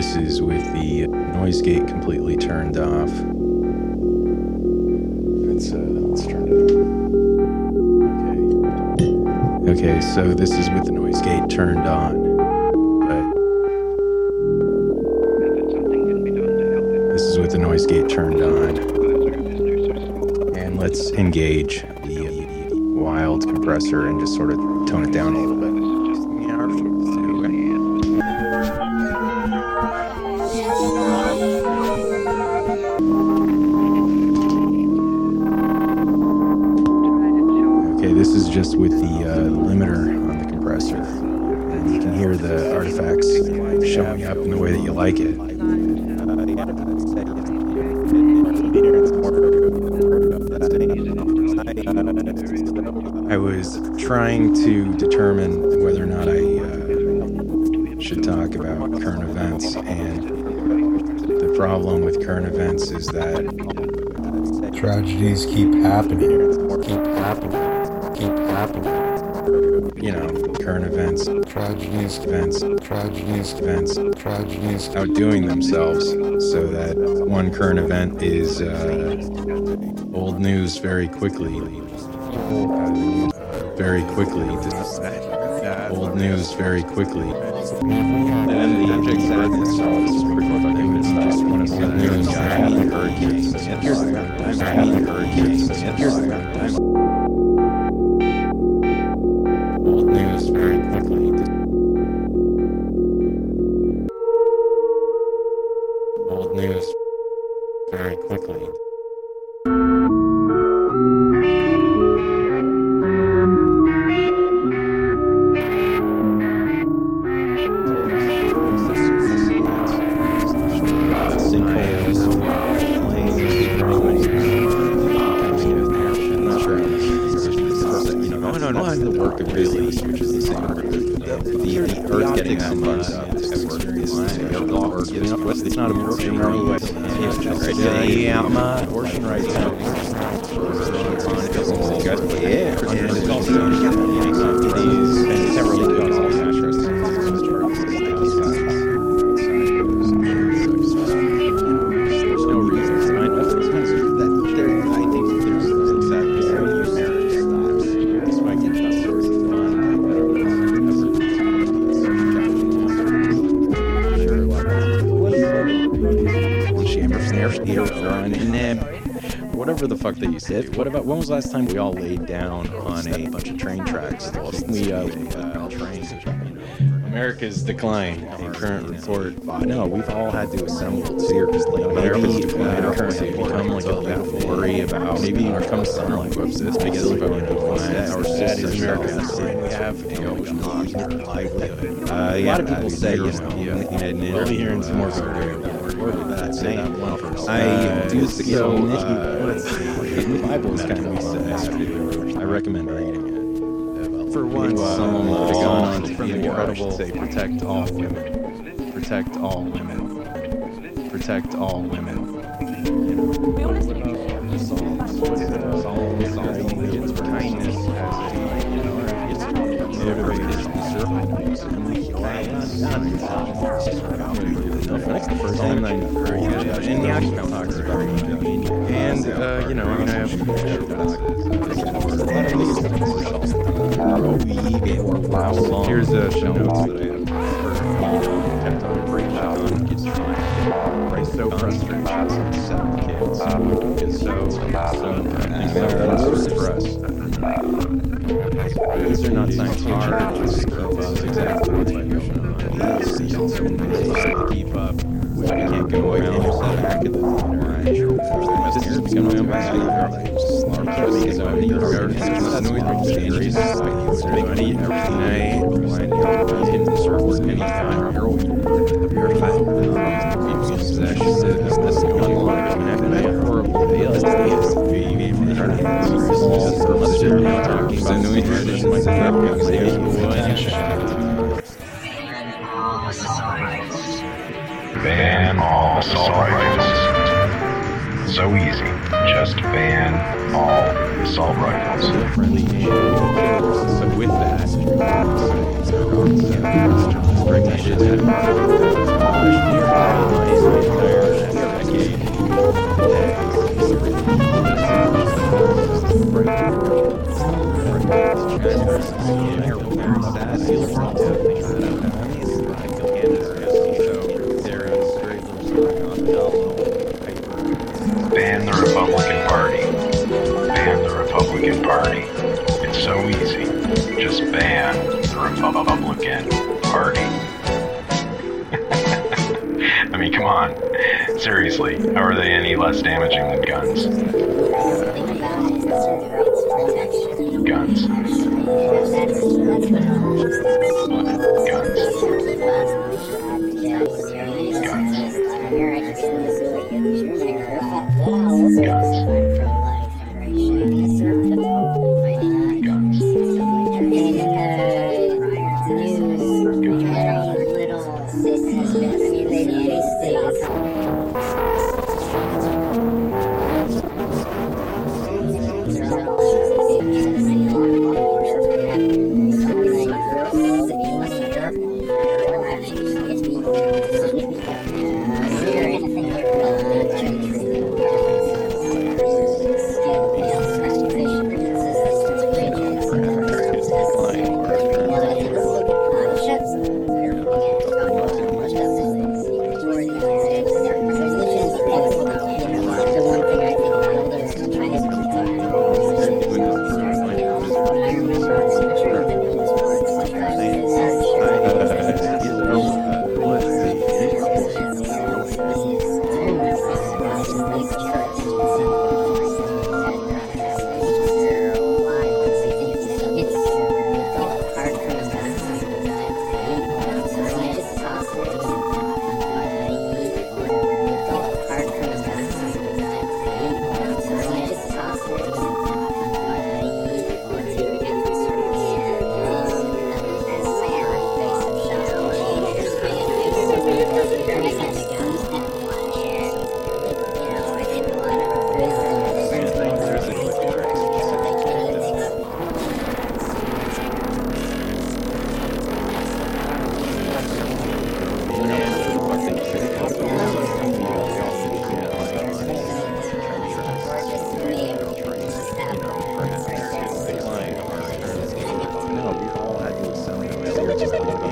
This is with the noise gate completely turned off. Uh, let's turn it on. Okay. Okay, so this is with the noise gate turned on. This is with the noise gate turned on. And let's engage the wild compressor and just sort of tone it down a little bit. With the uh, limiter on the compressor. And you can hear the artifacts showing up in the way that you like it. I was trying to determine whether or not I uh, should talk about current events, and the problem with current events is that Tragedies keep happening. Keep happening. Keep happening. you know current events, Tragedies, events, tragedies, events tragedies. outdoing themselves, so that one current event is uh, old news very quickly. Uh, very quickly. Old news very quickly. And then the object sadness is pretty fucking good stuff. One of the news hurricanes. Here's the time. Hurricanes. Here's the time. No, no, no. The work of release, which is the same work. The, the earth getting that much. It's not abortion rights. Yeah, my abortion rights. Yeah, fuck that you said. What about when was the last time we all laid down on a bunch of train tracks? We uh, uh train. America's decline in current report. No, we've all had to assemble too. Just like America's decline in current report. Become like a little worry about maybe even come sunlight. Whoops, this biggest decline. Our sisters America's decline. We have a livelihood. Uh, a lot of people say, you know, we'll be hearing some more about that saying. I do so. Uh, the Bible is kind of I recommend reading it. For once, someone with a gun from the incredible. Say, protect all women. Protect all women. Protect all women. Kindness as a, you know, it's everybody is That's the first time I and the action talks and uh, you know, I mean, I have Here's a show notes that I have for kept on breaking on kids trying. Right, so frustrated. Seven kids. It's so, so, and so for us. These are not science fiction. Just keep us exactly what you show. Keep up. We can't go around set back at the theater. This has become my own passion. Because I'm a nerd. That's no injuries. Make money every night. You can serve anytime. Ban all assault rifles. So easy. Just ban all assault rifles. So with that, Republican Party. It's so easy. Just ban the Republican Party. I mean, come on. Seriously, how are they any less damaging than guns? Guns. Guns.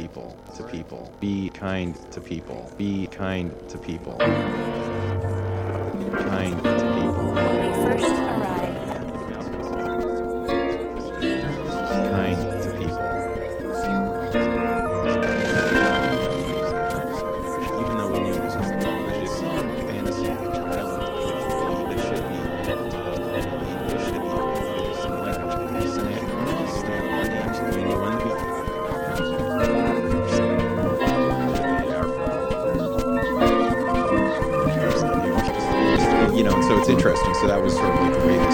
people, to people. Be kind to people. Be kind to people. Be Kind to people. Interesting. So that was sort of like the way this